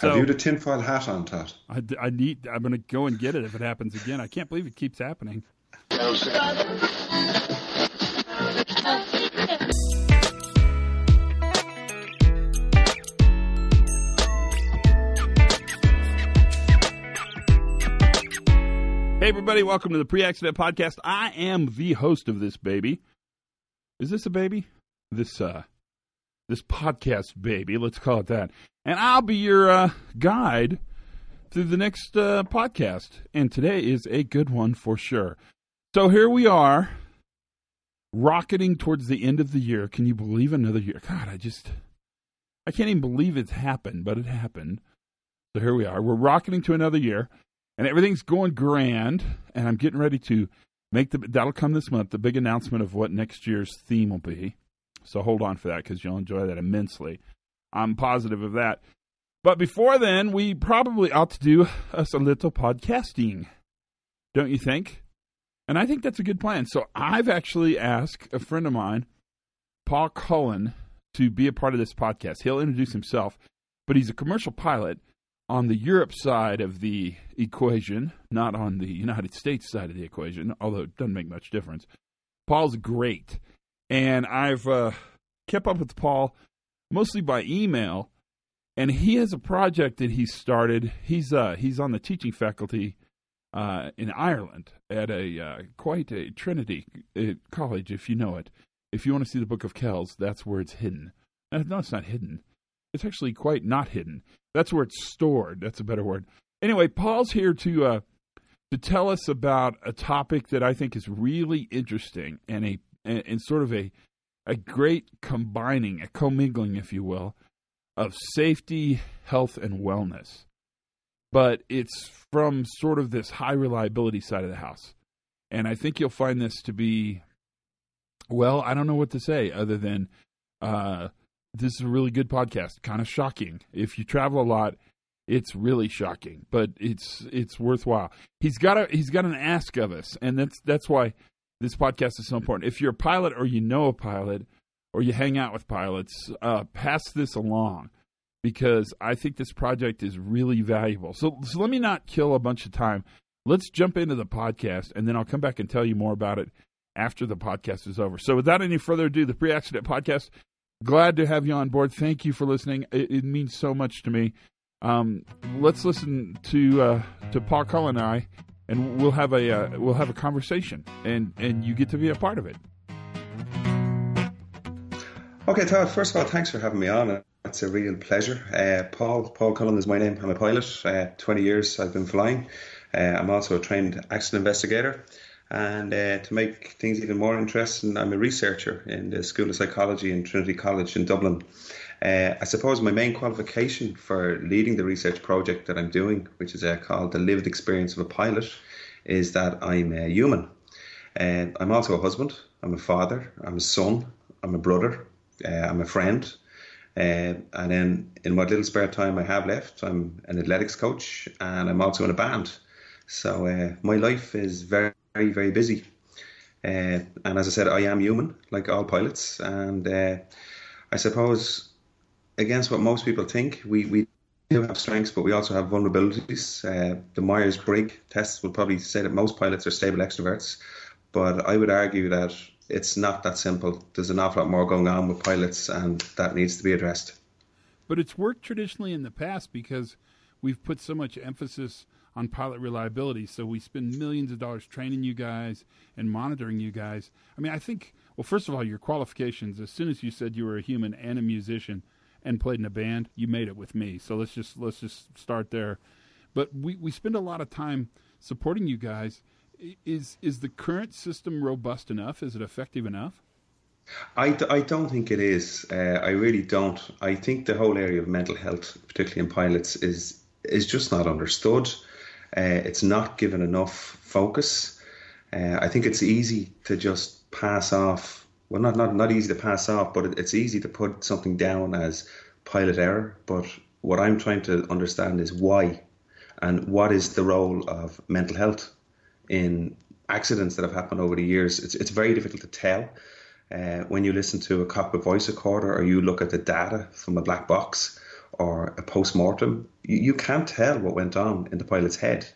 So, Have you the tinfoil hat on, Todd? I, I need. I'm going to go and get it if it happens again. I can't believe it keeps happening. Hey, everybody, welcome to the Pre Accident Podcast. I am the host of this baby. Is this a baby? This, uh, this podcast baby, let's call it that. And I'll be your uh, guide through the next uh, podcast. And today is a good one for sure. So here we are, rocketing towards the end of the year. Can you believe another year? God, I just, I can't even believe it's happened, but it happened. So here we are. We're rocketing to another year and everything's going grand. And I'm getting ready to make the that'll come this month the big announcement of what next year's theme will be. So hold on for that because you'll enjoy that immensely. I'm positive of that. But before then, we probably ought to do us a little podcasting, don't you think? And I think that's a good plan. So I've actually asked a friend of mine, Paul Cullen, to be a part of this podcast. He'll introduce himself, but he's a commercial pilot on the Europe side of the equation, not on the United States side of the equation, although it doesn't make much difference. Paul's great. And I've uh, kept up with Paul mostly by email, and he has a project that he started. He's uh, he's on the teaching faculty uh, in Ireland at a uh, quite a Trinity uh, college, if you know it. If you want to see the Book of Kells, that's where it's hidden. Uh, no, it's not hidden. It's actually quite not hidden. That's where it's stored. That's a better word. Anyway, Paul's here to to tell us about a topic that I think is really interesting and a and, and sort of a a great combining, a commingling, if you will, of safety, health, and wellness. But it's from sort of this high reliability side of the house. And I think you'll find this to be, well, I don't know what to say other than uh, this is a really good podcast. Kind of shocking. If you travel a lot, it's really shocking, but it's it's worthwhile. He's got a he's got an ask of us, and that's that's why this podcast is so important. If you're a pilot or you know a pilot or you hang out with pilots, uh, pass this along because I think this project is really valuable. So, so let me not kill a bunch of time. Let's jump into the podcast, and then I'll come back and tell you more about it after the podcast is over. So, without any further ado, the pre accident podcast. Glad to have you on board. Thank you for listening. It, it means so much to me. Um, let's listen to uh, to Paul Cullen and I, and we'll have a uh, we'll have a conversation, and and you get to be a part of it. Okay, Todd. First of all, thanks for having me on. It's a real pleasure. Uh, Paul Paul Cullen is my name. I'm a pilot. Uh, Twenty years I've been flying. Uh, I'm also a trained accident investigator. And uh, to make things even more interesting, I'm a researcher in the School of Psychology in Trinity College in Dublin. Uh, I suppose my main qualification for leading the research project that I'm doing, which is uh, called The Lived Experience of a Pilot, is that I'm a human. And I'm also a husband, I'm a father, I'm a son, I'm a brother, uh, I'm a friend. Uh, and then in what little spare time I have left, I'm an athletics coach and I'm also in a band. So uh, my life is very very, very busy. Uh, and as I said, I am human, like all pilots. And uh, I suppose, against what most people think, we, we do have strengths, but we also have vulnerabilities. Uh, the Myers Briggs tests will probably say that most pilots are stable extroverts. But I would argue that it's not that simple. There's an awful lot more going on with pilots, and that needs to be addressed. But it's worked traditionally in the past because we've put so much emphasis on pilot reliability. So we spend millions of dollars training you guys and monitoring you guys. I mean, I think, well, first of all, your qualifications, as soon as you said you were a human and a musician and played in a band, you made it with me. So let's just, let's just start there. But we, we spend a lot of time supporting you guys. Is, is the current system robust enough? Is it effective enough? I, I don't think it is. Uh, I really don't. I think the whole area of mental health, particularly in pilots, is is just not understood. Uh, it's not given enough focus. Uh, I think it's easy to just pass off. Well, not not not easy to pass off, but it's easy to put something down as pilot error. But what I'm trying to understand is why, and what is the role of mental health in accidents that have happened over the years. It's it's very difficult to tell. Uh, when you listen to a cockpit voice recorder or you look at the data from a black box or a post mortem, you, you can't tell what went on in the pilot's head.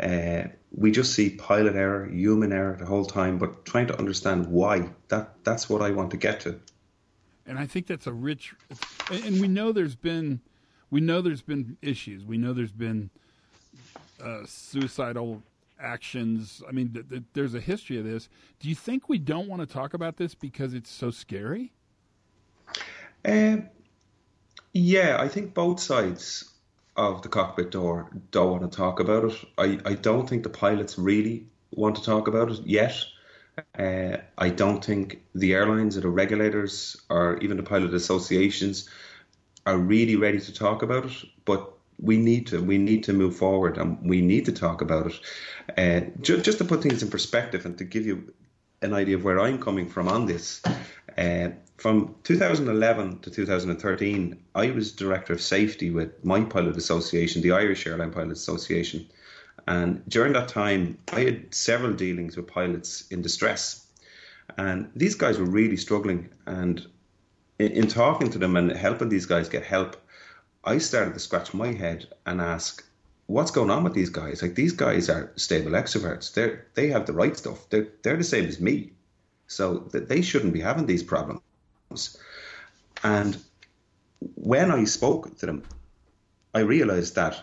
Uh, we just see pilot error, human error the whole time, but trying to understand why. That that's what I want to get to. And I think that's a rich, and we know there's been, we know there's been issues. We know there's been uh, suicidal actions. I mean, th- th- there's a history of this. Do you think we don't want to talk about this because it's so scary? Uh, yeah, I think both sides of the cockpit door don't want to talk about it. I, I don't think the pilots really want to talk about it yet. Uh, I don't think the airlines or the regulators or even the pilot associations are really ready to talk about it. But we need to we need to move forward and we need to talk about it. Uh, just, just to put things in perspective and to give you an idea of where I'm coming from on this. Uh, from 2011 to 2013, I was director of safety with my pilot association, the Irish Airline Pilot Association. And during that time, I had several dealings with pilots in distress. And these guys were really struggling. And in, in talking to them and helping these guys get help, I started to scratch my head and ask, what's going on with these guys? Like these guys are stable extroverts. They they have the right stuff. They're they're the same as me, so that they shouldn't be having these problems. And when I spoke to them, I realized that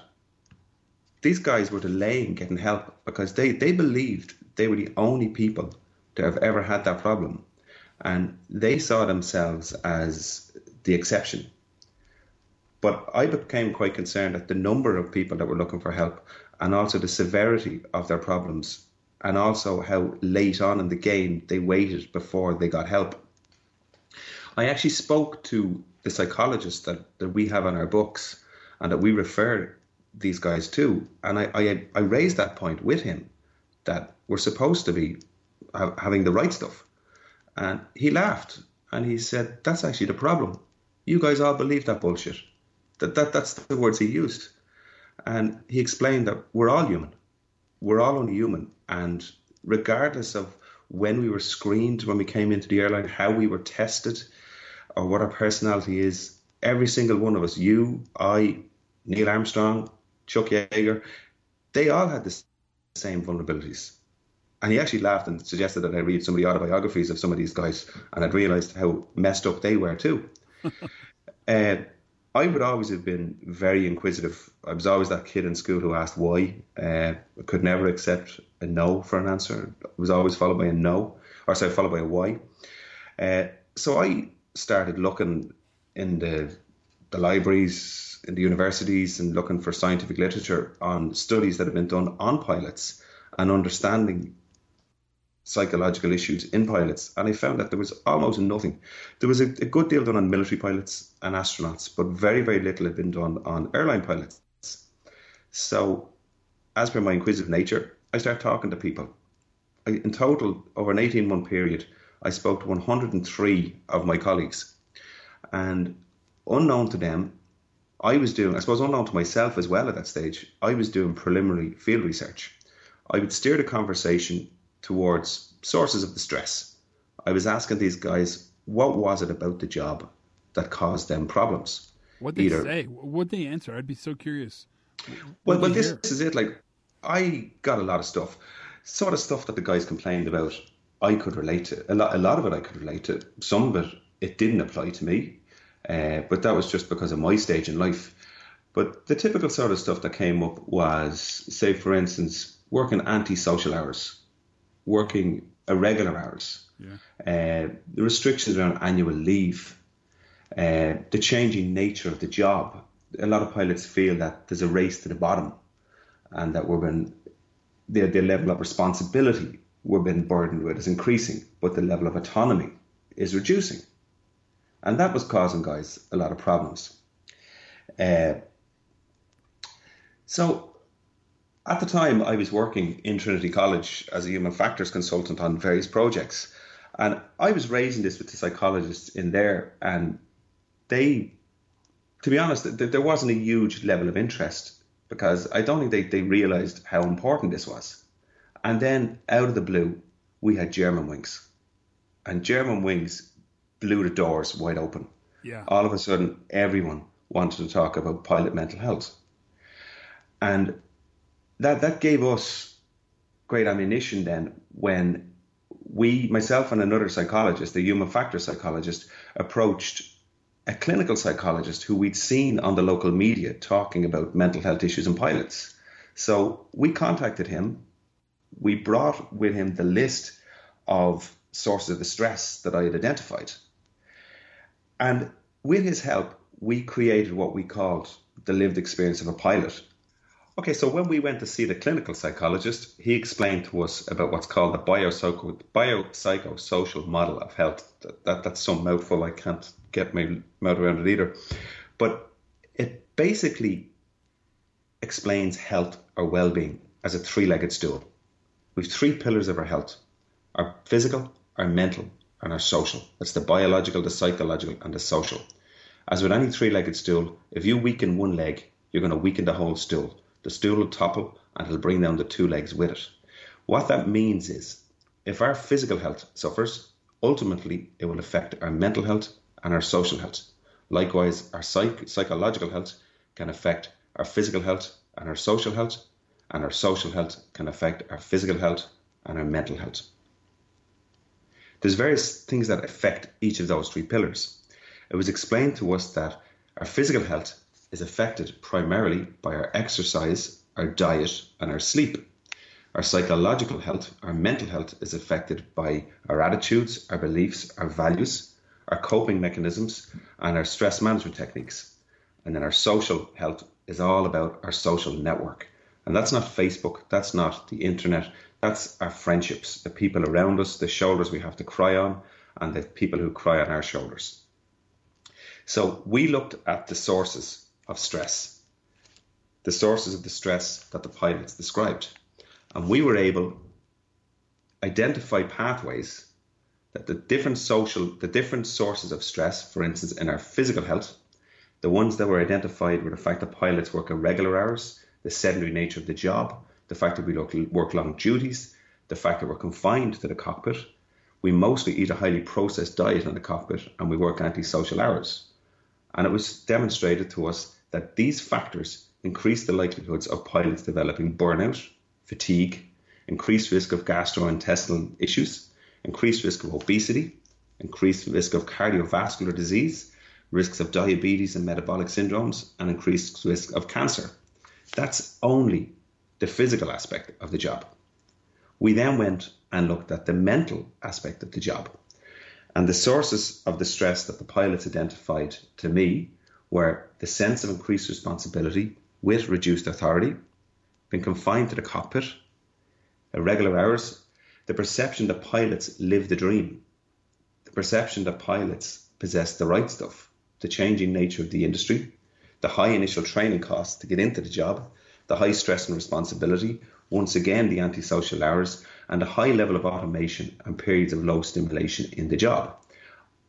these guys were delaying getting help because they, they believed they were the only people to have ever had that problem. And they saw themselves as the exception. But I became quite concerned at the number of people that were looking for help and also the severity of their problems and also how late on in the game they waited before they got help. I actually spoke to the psychologist that, that we have on our books and that we refer these guys to. And I, I, I raised that point with him that we're supposed to be having the right stuff. And he laughed and he said, That's actually the problem. You guys all believe that bullshit. That, that That's the words he used. And he explained that we're all human. We're all only human. And regardless of when we were screened, when we came into the airline, how we were tested, or what our personality is, every single one of us, you, I, Neil Armstrong, Chuck Yeager, they all had the same vulnerabilities. And he actually laughed and suggested that I read some of the autobiographies of some of these guys, and I'd realised how messed up they were too. uh, I would always have been very inquisitive. I was always that kid in school who asked why. Uh, I could never accept a no for an answer. It was always followed by a no, or sorry, followed by a why. Uh, so I started looking in the the libraries in the universities and looking for scientific literature on studies that have been done on pilots and understanding psychological issues in pilots. And I found that there was almost nothing. There was a, a good deal done on military pilots and astronauts, but very, very little had been done on airline pilots. So, as per my inquisitive nature, I started talking to people. I, in total, over an 18 month period, I spoke to 103 of my colleagues. And unknown to them, I was doing, I suppose, unknown to myself as well at that stage, I was doing preliminary field research. I would steer the conversation towards sources of the stress. I was asking these guys, what was it about the job that caused them problems? What did they Either, say? What they answer? I'd be so curious. What well, well, this, this is it. Like, I got a lot of stuff. Sort of stuff that the guys complained about I could relate to. A lot, a lot of it I could relate to. Some of it, it didn't apply to me. Uh, but that was just because of my stage in life. But the typical sort of stuff that came up was, say, for instance, working anti-social hours, working irregular hours, yeah. uh, the restrictions around annual leave, uh, the changing nature of the job. A lot of pilots feel that there's a race to the bottom, and that we're been the, the level of responsibility we're being burdened with is increasing, but the level of autonomy is reducing. And that was causing guys a lot of problems. Uh, so at the time, I was working in Trinity College as a human factors consultant on various projects. And I was raising this with the psychologists in there, and they, to be honest, there wasn't a huge level of interest because I don't think they, they realized how important this was. And then out of the blue, we had Germanwings. And Germanwings blew the doors wide open. Yeah. All of a sudden, everyone wanted to talk about pilot mental health. And that, that gave us great ammunition then when we, myself and another psychologist, a human factor psychologist, approached a clinical psychologist who we'd seen on the local media talking about mental health issues in pilots. So we contacted him. We brought with him the list of sources of the stress that I had identified. And with his help, we created what we called the lived experience of a pilot. Okay, so when we went to see the clinical psychologist, he explained to us about what's called the biopsycho, biopsychosocial model of health. That, that, that's some mouthful, I can't get my mouth around it either. But it basically explains health or well being as a three legged stool. We have three pillars of our health our physical, our mental, and our social. That's the biological, the psychological, and the social. As with any three legged stool, if you weaken one leg, you're going to weaken the whole stool. The stool will topple and it'll bring down the two legs with it. What that means is if our physical health suffers, ultimately it will affect our mental health and our social health. Likewise, our psych- psychological health can affect our physical health and our social health, and our social health can affect our physical health and our mental health. There's various things that affect each of those three pillars. It was explained to us that our physical health is affected primarily by our exercise, our diet, and our sleep. Our psychological health, our mental health, is affected by our attitudes, our beliefs, our values, our coping mechanisms, and our stress management techniques. And then our social health is all about our social network. And that's not Facebook, that's not the internet, that's our friendships, the people around us, the shoulders we have to cry on, and the people who cry on our shoulders. So we looked at the sources of stress, the sources of the stress that the pilots described. And we were able identify pathways that the different social, the different sources of stress, for instance, in our physical health, the ones that were identified were the fact that pilots work irregular hours, the sedentary nature of the job, the fact that we work long duties, the fact that we're confined to the cockpit. We mostly eat a highly processed diet in the cockpit and we work antisocial hours. And it was demonstrated to us that these factors increase the likelihoods of pilots developing burnout, fatigue, increased risk of gastrointestinal issues, increased risk of obesity, increased risk of cardiovascular disease, risks of diabetes and metabolic syndromes, and increased risk of cancer. That's only the physical aspect of the job. We then went and looked at the mental aspect of the job. And the sources of the stress that the pilots identified to me were the sense of increased responsibility with reduced authority, being confined to the cockpit, irregular hours, the perception that pilots live the dream, the perception that pilots possess the right stuff, the changing nature of the industry, the high initial training costs to get into the job, the high stress and responsibility, once again the antisocial hours, and a high level of automation and periods of low stimulation in the job.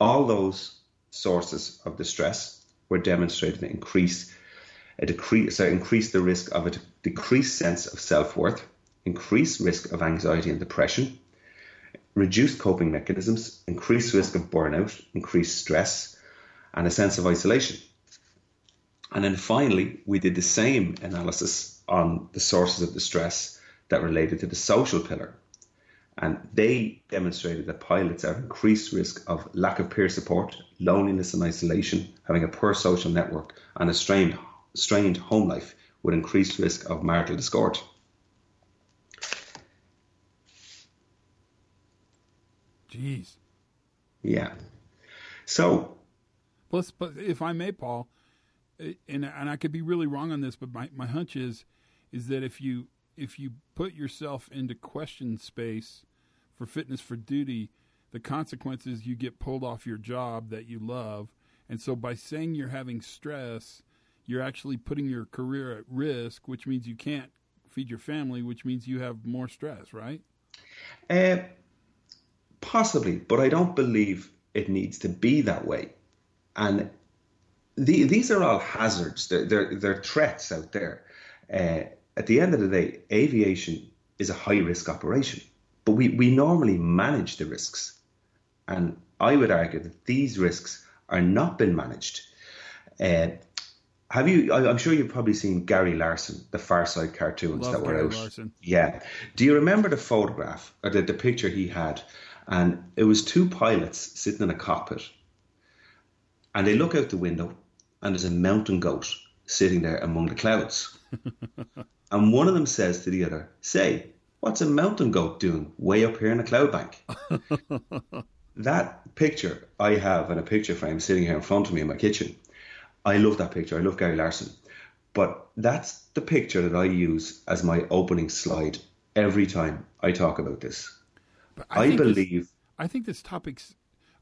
All those sources of distress were demonstrated to increase a decrease, so increase the risk of a decreased sense of self-worth, increased risk of anxiety and depression, reduced coping mechanisms, increased risk of burnout, increased stress, and a sense of isolation. And then finally, we did the same analysis on the sources of the stress that related to the social pillar. And they demonstrated that pilots have increased risk of lack of peer support, loneliness and isolation, having a poor social network, and a strained, strained home life with increased risk of marital discord. Jeez. Yeah. So. Plus, but if I may, Paul, eh, and and I could be really wrong on this, but my, my hunch is is that if you if you put yourself into question space for fitness for duty, the consequences you get pulled off your job that you love, and so by saying you're having stress, you're actually putting your career at risk, which means you can't feed your family, which means you have more stress, right? Uh, possibly, but I don't believe it needs to be that way. And the, these are all hazards. They're, they're, they're threats out there. Uh, at the end of the day, aviation is a high risk operation, but we, we normally manage the risks. And I would argue that these risks are not been managed. Uh, have you? I, am sure you've probably seen Gary Larson, the Far Side cartoons Love that were Gary out. Larson. Yeah. Do you remember the photograph or the, the picture he had? And it was two pilots sitting in a cockpit, and they look out the window, and there's a mountain goat sitting there among the clouds. and one of them says to the other, "Say, what's a mountain goat doing way up here in a cloud bank?" that picture I have in a picture frame sitting here in front of me in my kitchen I love that picture. I love Gary Larson. But that's the picture that I use as my opening slide every time I talk about this. But I, this- believe I think this topic's.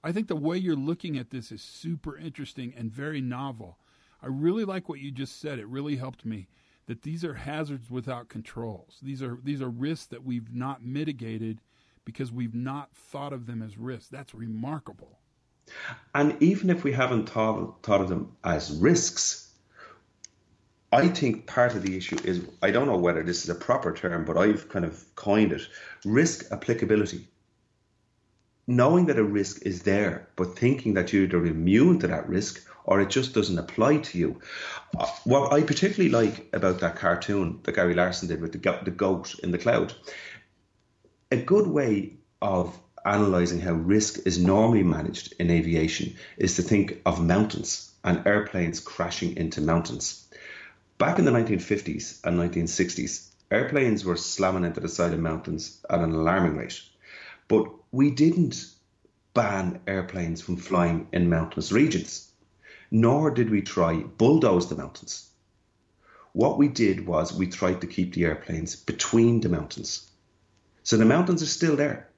I think the way you're looking at this is super interesting and very novel. I really like what you just said. It really helped me that these are hazards without controls. These are these are risks that we've not mitigated because we've not thought of them as risks. That's remarkable. And even if we haven't thought, thought of them as risks, I think part of the issue is I don't know whether this is a proper term, but I've kind of coined it risk applicability. Knowing that a risk is there, but thinking that you're either immune to that risk or it just doesn't apply to you. Uh, What I particularly like about that cartoon that Gary Larson did with the, the goat in the cloud, a good way of analysing how risk is normally managed in aviation is to think of mountains and airplanes crashing into mountains. Back in the 1950s and 1960s, airplanes were slamming into the side of mountains at an alarming rate. But we didn't ban airplanes from flying in mountainous regions, nor did we try bulldoze the mountains. What we did was we tried to keep the airplanes between the mountains. So the mountains are still there.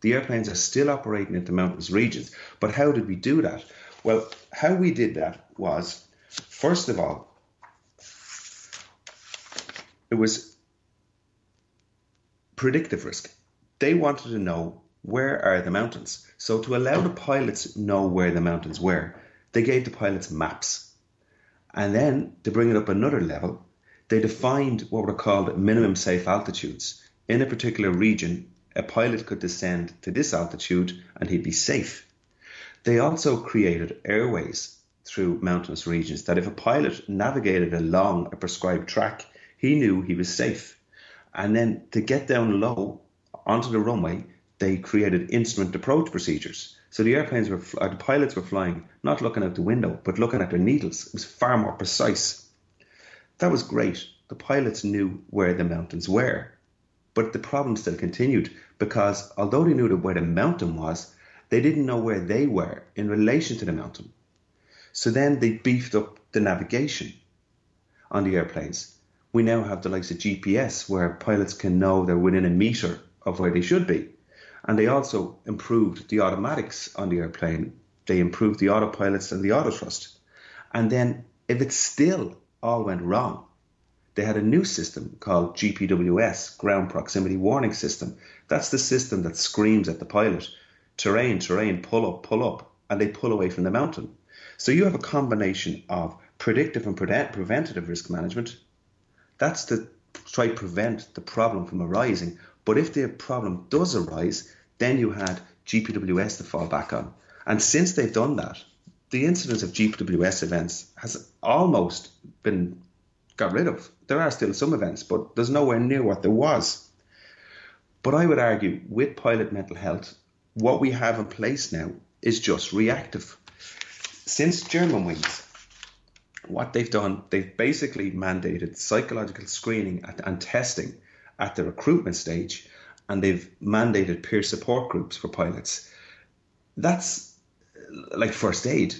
The airplanes are still operating in the mountainous regions. But how did we do that? Well, how we did that was, first of all, it was predictive risk. They wanted to know where are the mountains. So to allow the pilots know where the mountains were, they gave the pilots maps. And then to bring it up another level, they defined what were called minimum safe altitudes. In a particular region, a pilot could descend to this altitude and he'd be safe. They also created airways through mountainous regions that if a pilot navigated along a prescribed track, he knew he was safe. And then to get down low onto the runway, they created instrument approach procedures. So the airplanes were, uh, the pilots were flying not looking out the window, but looking at their needles. It was far more precise. That was great. The pilots knew where the mountains were. But the problem still continued because although they knew where the mountain was, they didn't know where they were in relation to the mountain. So then they beefed up the navigation on the airplanes. We now have the likes of GPS where pilots can know they're within a meter of where they should be. And they also improved the automatics on the airplane. They improved the autopilots and the auto thrust. And then if it still all went wrong, they had a new system called GPWS, Ground Proximity Warning System. That's the system that screams at the pilot, terrain, terrain, pull up, pull up, and they pull away from the mountain. So you have a combination of predictive and prevent- preventative risk management. That's to try to prevent the problem from arising. But if the problem does arise, then you had GPWS to fall back on. And since they've done that, the incidence of GPWS events has almost been got rid of. There are still some events, but there's nowhere near what there was. But I would argue with pilot mental health, what we have in place now is just reactive. Since Germanwings, what they've done, they've basically mandated psychological screening and testing at the recruitment stage, and they've mandated peer support groups for pilots. That's like first aid.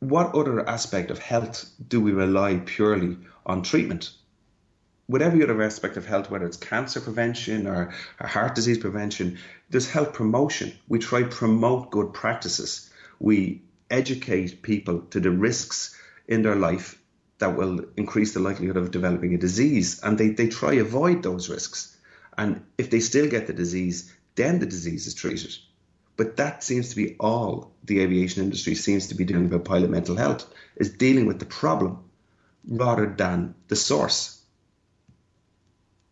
What other aspect of health do we rely purely on treatment? With every other aspect of health, whether it's cancer prevention or, or heart disease prevention, there's health promotion. We try to promote good practices. We educate people to the risks in their life that will increase the likelihood of developing a disease. And they, they try avoid those risks. And if they still get the disease, then the disease is treated. But that seems to be all the aviation industry seems to be doing about pilot mental health is dealing with the problem rather than the source.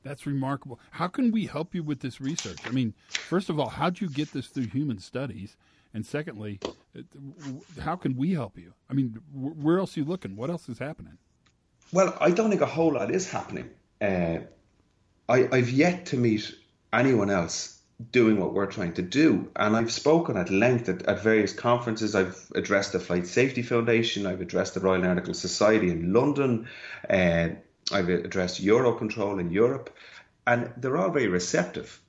That's remarkable. How can we help you with this research? I mean, first of all, how'd you get this through human studies? And secondly, how can we help you? I mean, where else are you looking? What else is happening? Well, I don't think a whole lot is happening. Uh, I, I've yet to meet anyone else doing what we're trying to do. And I've spoken at length at, at, various conferences. I've addressed the Flight Safety Foundation. I've addressed the Royal Aeronautical Society in London. Uh, I've addressed Eurocontrol in Europe. And they're all very receptive.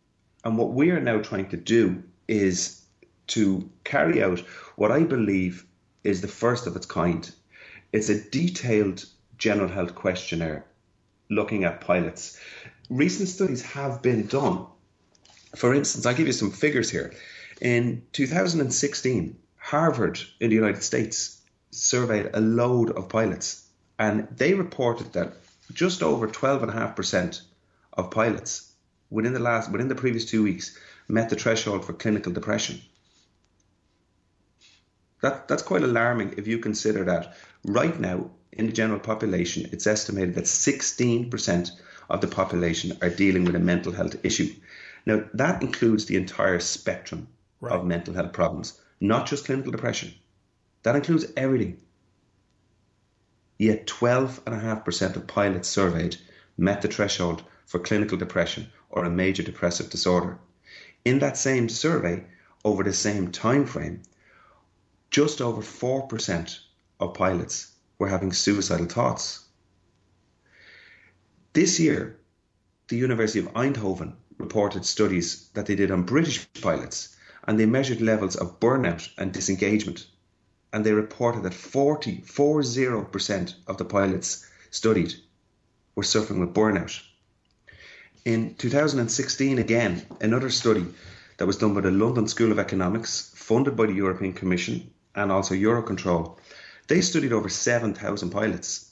And what we are now trying to do is to carry out what I believe is the first of its kind. It's a detailed general health questionnaire looking at pilots. Recent studies have been done. For instance, I'll give you some figures here. In 2016, Harvard in the United States surveyed a load of pilots, and they reported that just over 12.5% of pilots within the last within the previous two weeks met the threshold for clinical depression. That that's quite alarming if you consider that right now in the general population, it's estimated that 16% of the population are dealing with a mental health issue. Now that includes the entire spectrum right. of mental health problems, not just clinical depression. That includes everything. Yet 12.5% of pilots surveyed met the threshold for clinical depression or a major depressive disorder. In that same survey, over the same time frame, just over 4% of pilots were having suicidal thoughts. This year, the University of Eindhoven reported studies that they did on British pilots and they measured levels of burnout and disengagement. And they reported that 40, 40% of the pilots studied were suffering with burnout. In 2016, again, another study that was done by the London School of Economics, funded by the European Commission and also Eurocontrol, they studied over 7,000 pilots.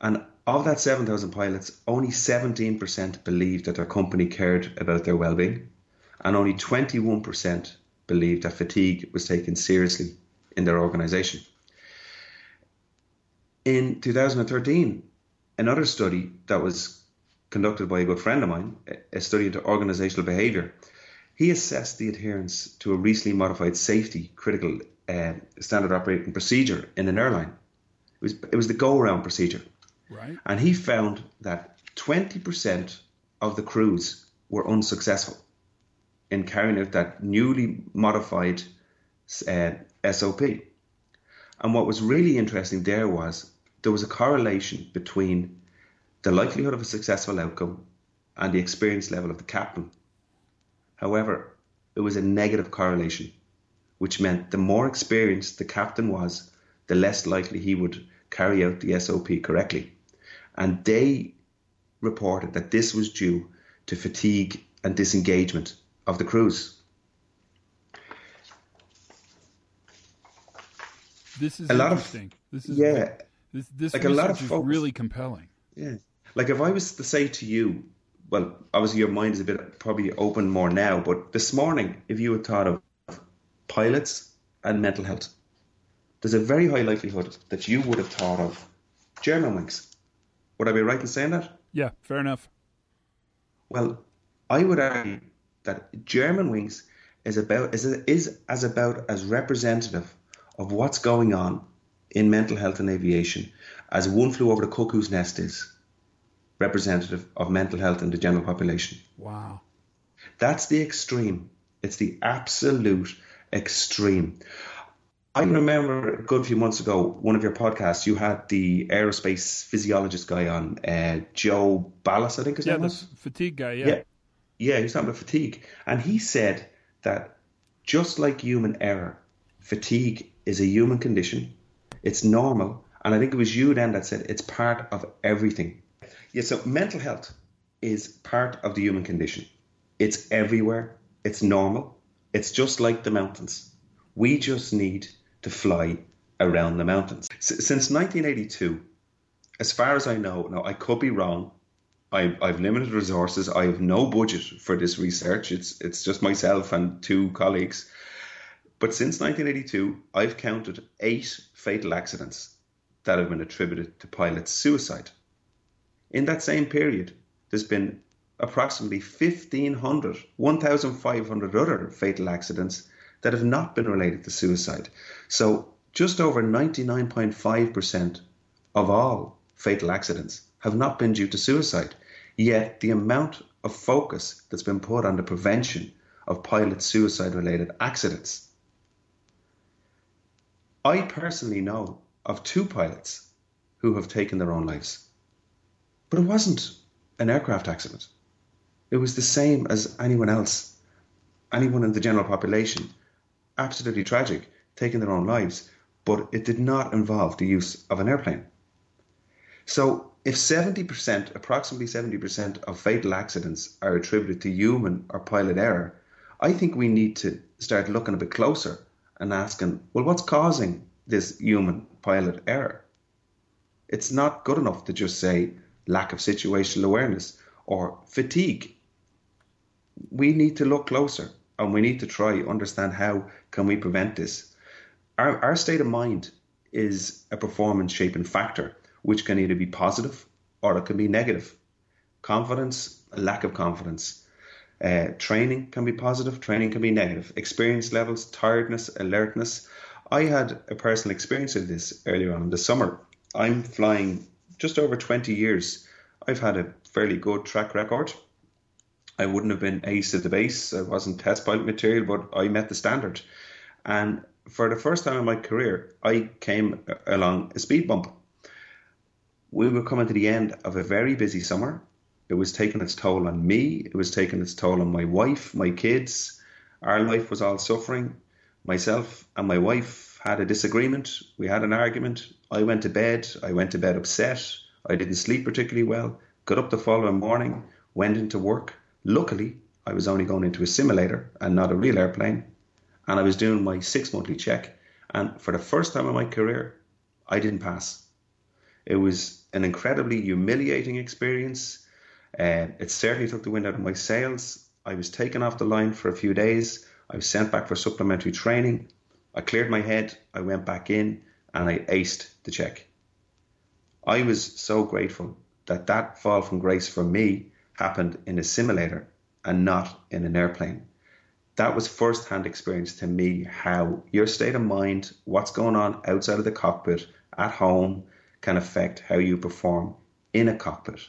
And of that 7,000 pilots, only 17% believed that their company cared about their well-being, and only 21% believed that fatigue was taken seriously in their organisation. In 2013, another study that was conducted by a good friend of mine, a study into organizational behavior. He assessed the adherence to a recently modified safety critical uh, standard operating procedure in an airline. It was, it was the go around procedure. Right. And he found that 20% of the crews were unsuccessful in carrying out that newly modified uh, SOP. And what was really interesting there was there was a correlation between the likelihood of a successful outcome and the experience level of the captain. However, it was a negative correlation, which meant the more experienced the captain was, the less likely he would carry out the SOP correctly. And they reported that this was due to fatigue and disengagement of the crews. This is a lot of this is yeah. This this like a lot of folks, really compelling. Yeah, like if I was to say to you, well, obviously your mind is a bit probably open more now, but this morning, if you had thought of pilots and mental health, there's a very high likelihood that you would have thought of Germanwings. Would I be right in saying that? Yeah, fair enough. Well, I would argue that Germanwings is about is is as about as representative of what's going on in mental health and aviation as one flew over the cuckoo's nest is representative of mental health in the general population. Wow. That's the extreme. It's the absolute extreme. I remember a good few months ago, one of your podcasts, you had the aerospace physiologist guy on, uh, Joe Ballas, I think his yeah, name was. fatigue guy, yeah. yeah. Yeah, he was talking about fatigue. And he said that just like human error, fatigue is a human condition. It's normal. And I think it was you then that said it's part of everything. Yeah, so mental health is part of the human condition. It's everywhere. It's normal. It's just like the mountains. We just need to fly around the mountains. S- since 1982, as far as I know, now I could be wrong. I, I've limited resources. I have no budget for this research. It's it's just myself and two colleagues. But since 1982, I've counted eight fatal accidents that have been attributed to pilot suicide. In that same period, there's been approximately 1,500, 1,500 other fatal accidents that have not been related to suicide. So just over 99.5% of all fatal accidents have not been due to suicide. Yet the amount of focus that's been put on the prevention of pilot suicide related accidents. I personally know of two pilots who have taken their own lives. But it wasn't an aircraft accident. It was the same as anyone else, anyone in the general population. Absolutely tragic, taking their own lives, but it did not involve the use of an airplane. So if 70%, approximately 70% of fatal accidents are attributed to human or pilot error, I think we need to start looking a bit closer and asking, well, what's causing this human pilot error? It's not good enough to just say lack of situational awareness or fatigue. We need to look closer and we need to try understand how can we prevent this. Our, our state of mind is a performance shaping factor which can either be positive or it can be negative. Confidence, a lack of confidence. Uh, training can be positive, training can be negative. Experience levels, tiredness, alertness. I had a personal experience of this earlier on in the summer. I'm flying just over 20 years. I've had a fairly good track record. I wouldn't have been ace at the base. I wasn't test pilot material, but I met the standard. And for the first time in my career, I came along a speed bump we were coming to the end of a very busy summer. It was taking its toll on me. It was taking its toll on my wife, my kids. Our life was all suffering. Myself and my wife had a disagreement. We had an argument. I went to bed. I went to bed upset. I didn't sleep particularly well. Got up the following morning, went into work. Luckily, I was only going into a simulator and not a real airplane. And I was doing my six monthly check. And for the first time in my career, I didn't pass. It was an incredibly humiliating experience. Uh, it certainly took the wind out of my sails. I was taken off the line for a few days. I was sent back for supplementary training. I cleared my head. I went back in and I aced the check. I was so grateful that that fall from grace for me happened in a simulator and not in an airplane. That was first hand experience to me how your state of mind, what's going on outside of the cockpit, at home, can affect how you perform in a cockpit.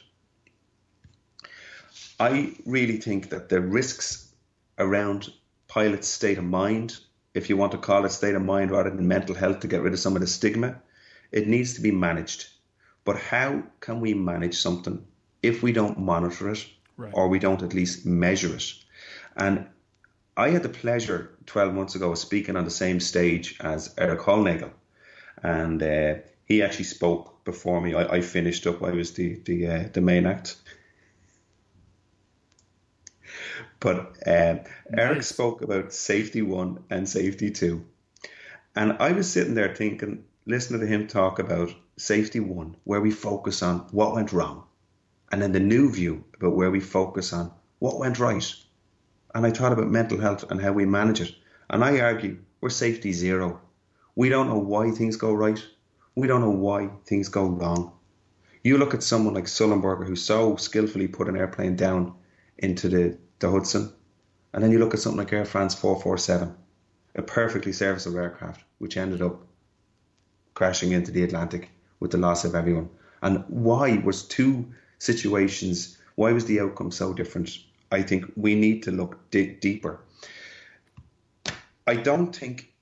I really think that the risks around pilots' state of mind, if you want to call it state of mind rather than mental health to get rid of some of the stigma, it needs to be managed. But how can we manage something if we don't monitor it right. or we don't at least measure it? And I had the pleasure 12 months ago of speaking on the same stage as Eric Hollnagel. And uh, he actually spoke before me. I, I finished up. I was the the uh, the main act. But uh, nice. Eric spoke about safety one and safety two, and I was sitting there thinking, listening to him talk about safety one, where we focus on what went wrong, and then the new view about where we focus on what went right. And I thought about mental health and how we manage it. And I argue we're safety zero. We don't know why things go right we don't know why things go wrong. You look at someone like Sullenberger, who so skillfully put an airplane down into the, the Hudson, and then you look at something like Air France 447, a perfectly serviceable aircraft, which ended up crashing into the Atlantic with the loss of everyone. And why was two situations, why was the outcome so different? I think we need to look deeper. I don't think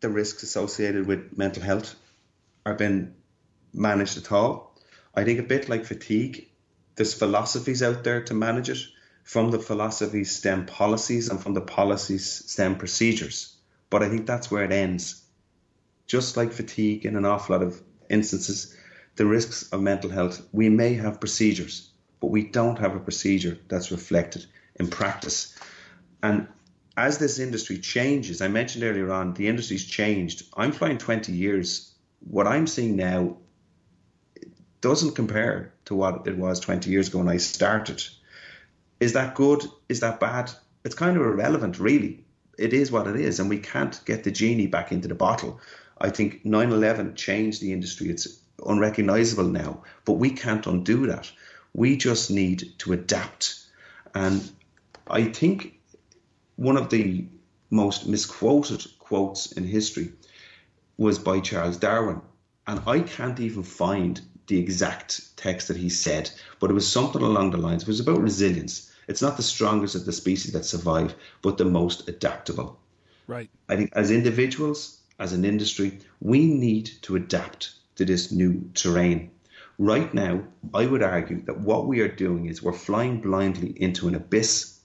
the risks associated with mental health are being managed at all. I think a bit like fatigue, there's philosophies out there to manage it. From the philosophies stem policies, and from the policies stem procedures. But I think that's where it ends. Just like fatigue in an awful lot of instances, the risks of mental health, we may have procedures, but we don't have a procedure that's reflected in practice. And as this industry changes, I mentioned earlier on, the industry's changed. I'm flying 20 years what I'm seeing now doesn't compare to what it was 20 years ago when I started. Is that good? Is that bad? It's kind of irrelevant, really. It is what it is, and we can't get the genie back into the bottle. I think 9 11 changed the industry. It's unrecognizable now, but we can't undo that. We just need to adapt. And I think one of the most misquoted quotes in history was by Charles Darwin. And I can't even find the exact text that he said, but it was something along the lines. It was about resilience. It's not the strongest of the species that survive, but the most adaptable. Right. I think as individuals, as an industry, we need to adapt to this new terrain. Right now, I would argue that what we are doing is we're flying blindly into an abyss.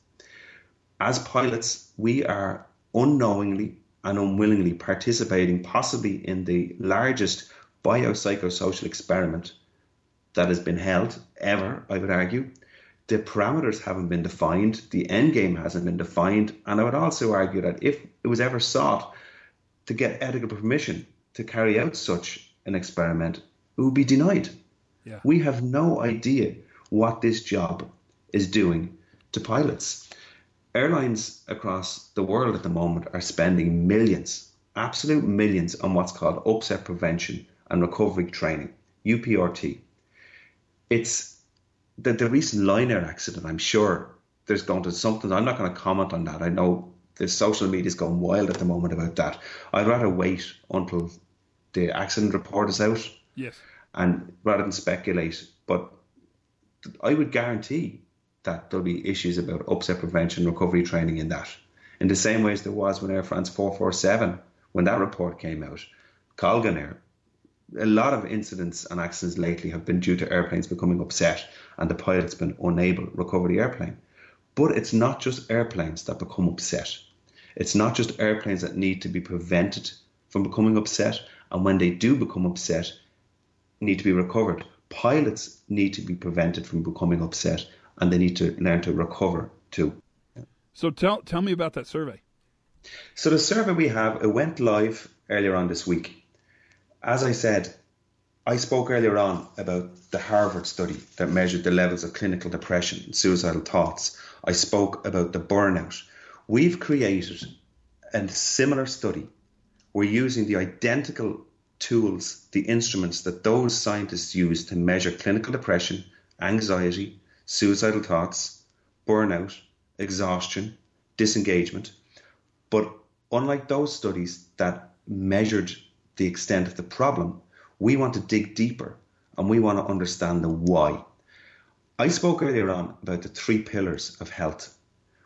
As pilots, we are unknowingly and unwillingly participating possibly in the largest biopsychosocial experiment that has been held ever, I would argue. The parameters haven't been defined, the end game hasn't been defined, and I would also argue that if it was ever sought to get ethical permission to carry out such an experiment, it would be denied. Yeah. We have no idea what this job is doing to pilots. Airlines across the world at the moment are spending millions, absolute millions, on what's called upset prevention and recovery training, UPRT. It's the, the recent Lion Air accident, I'm sure there's going to something. I'm not going to comment on that. I know the social media is going wild at the moment about that. I'd rather wait until the accident report is out. Yes. And rather than speculate, but I would guarantee that there'll be issues about upset prevention, recovery training in that. In the same way as there was when Air France 447, when that report came out, Colgan Air, a lot of incidents and accidents lately have been due to airplanes becoming upset and the pilot's been unable to recover the airplane. But it's not just airplanes that become upset. It's not just airplanes that need to be prevented from becoming upset, and when they do become upset, need to be recovered. Pilots need to be prevented from becoming upset, and they need to learn to recover too. So tell tell me about that survey. So the survey we have it went live earlier on this week. As I said, I spoke earlier on about the Harvard study that measured the levels of clinical depression and suicidal thoughts. I spoke about the burnout. We've created a similar study. We're using the identical tools, the instruments that those scientists use to measure clinical depression, anxiety, suicidal thoughts, burnout, exhaustion, disengagement. But unlike those studies that measured the extent of the problem, we want to dig deeper and we want to understand the why. I spoke earlier on about the three pillars of health.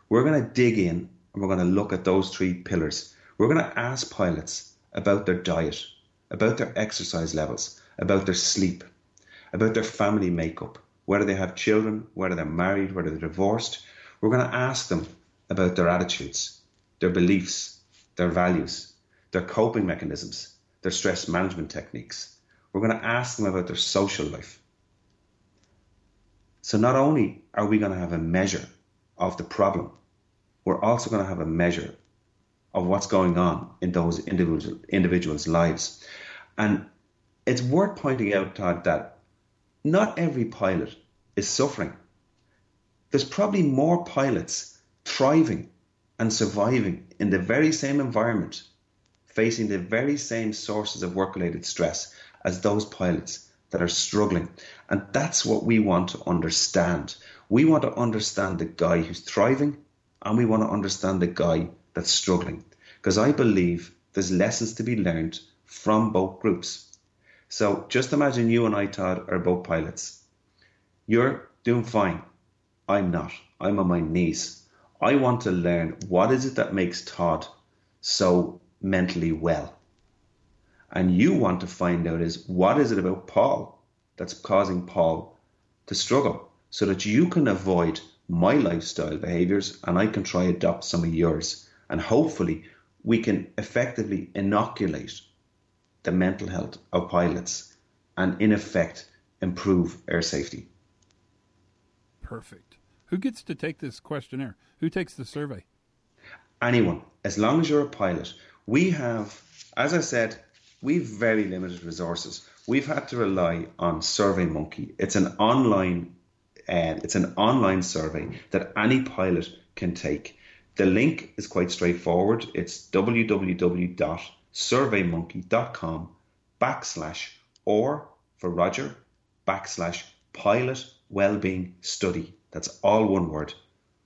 We're going to dig in and we're going to look at those three pillars. We're going to ask pilots about their diet, about their exercise levels, about their sleep, about their family makeup, whether they have children, whether they're married, whether they're divorced. We're going to ask them about their attitudes, their beliefs, their values, their coping mechanisms, their stress management techniques. We're going to ask them about their social life. So not only are we going to have a measure of the problem, we're also going to have a measure of what's going on in those individual, individuals' lives. And it's worth pointing out, Todd, that not every pilot is suffering. There's probably more pilots thriving and surviving in the very same environment, facing the very same sources of work related stress as those pilots that are struggling. And that's what we want to understand. We want to understand the guy who's thriving and we want to understand the guy that's struggling. Because I believe there's lessons to be learned from both groups. So just imagine you and I, Todd, are both pilots. You're doing fine. I'm not. I'm on my knees. I want to learn what is it that makes Todd so mentally well. And you want to find out is what is it about Paul that's causing Paul to struggle so that you can avoid my lifestyle behaviors and I can try adopt some of yours. And hopefully we can effectively inoculate the mental health of pilots and in effect improve air safety. Perfect. Who gets to take this questionnaire? Who takes the survey? Anyone, as long as you're a pilot. We have, as I said, we've very limited resources. We've had to rely on SurveyMonkey. It's an online, uh, it's an online survey that any pilot can take. The link is quite straightforward. It's www.surveymonkey.com backslash or for Roger backslash pilot wellbeing study. That's all one word.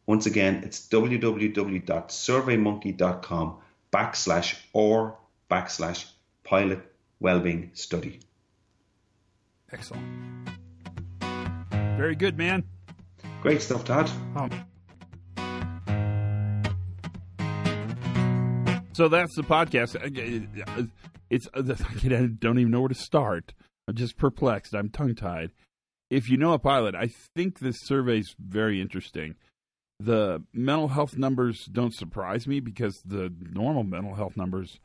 Once again, it's www.surveymonkey.com backslash or backslash pilot wellbeing study. Excellent. Very good, man. Great stuff, Todd. Oh. So that's the podcast. It's I don't even know where to start. I'm just perplexed. I'm tongue tied. If you know a pilot, I think this survey is very interesting. The mental health numbers don't surprise me because the normal mental health numbers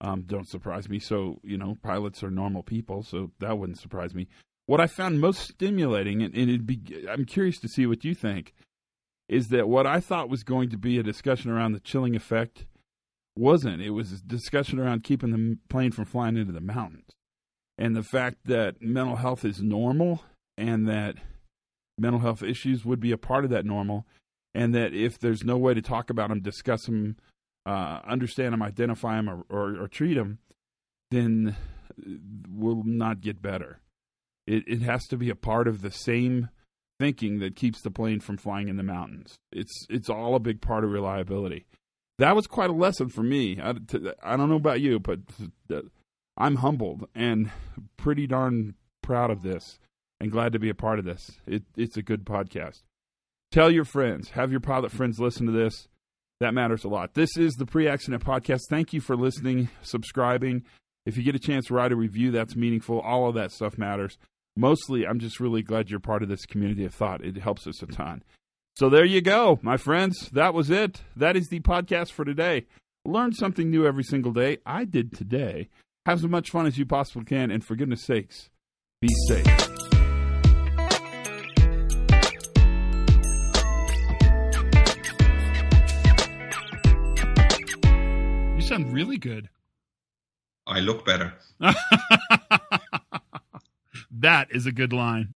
um, don't surprise me. So, you know, pilots are normal people, so that wouldn't surprise me. What I found most stimulating, and, and be, I'm curious to see what you think, is that what I thought was going to be a discussion around the chilling effect wasn't. It was a discussion around keeping the plane from flying into the mountains. And the fact that mental health is normal and that mental health issues would be a part of that normal. And that if there's no way to talk about them, discuss them, uh, understand them, identify them, or, or, or treat them, then we'll not get better. It, it has to be a part of the same thinking that keeps the plane from flying in the mountains. It's it's all a big part of reliability. That was quite a lesson for me. I, don't know about you, but I'm humbled and pretty darn proud of this and glad to be a part of this. It, it's a good podcast. Tell your friends, have your pilot friends listen to this. That matters a lot. This is the Pre Accident Podcast. Thank you for listening, subscribing. If you get a chance to write a review, that's meaningful. All of that stuff matters. Mostly, I'm just really glad you're part of this community of thought. It helps us a ton. So there you go, my friends. That was it. That is the podcast for today. Learn something new every single day. I did today. Have as much fun as you possibly can, and for goodness sakes, be safe. You sound really good. I look better. that is a good line.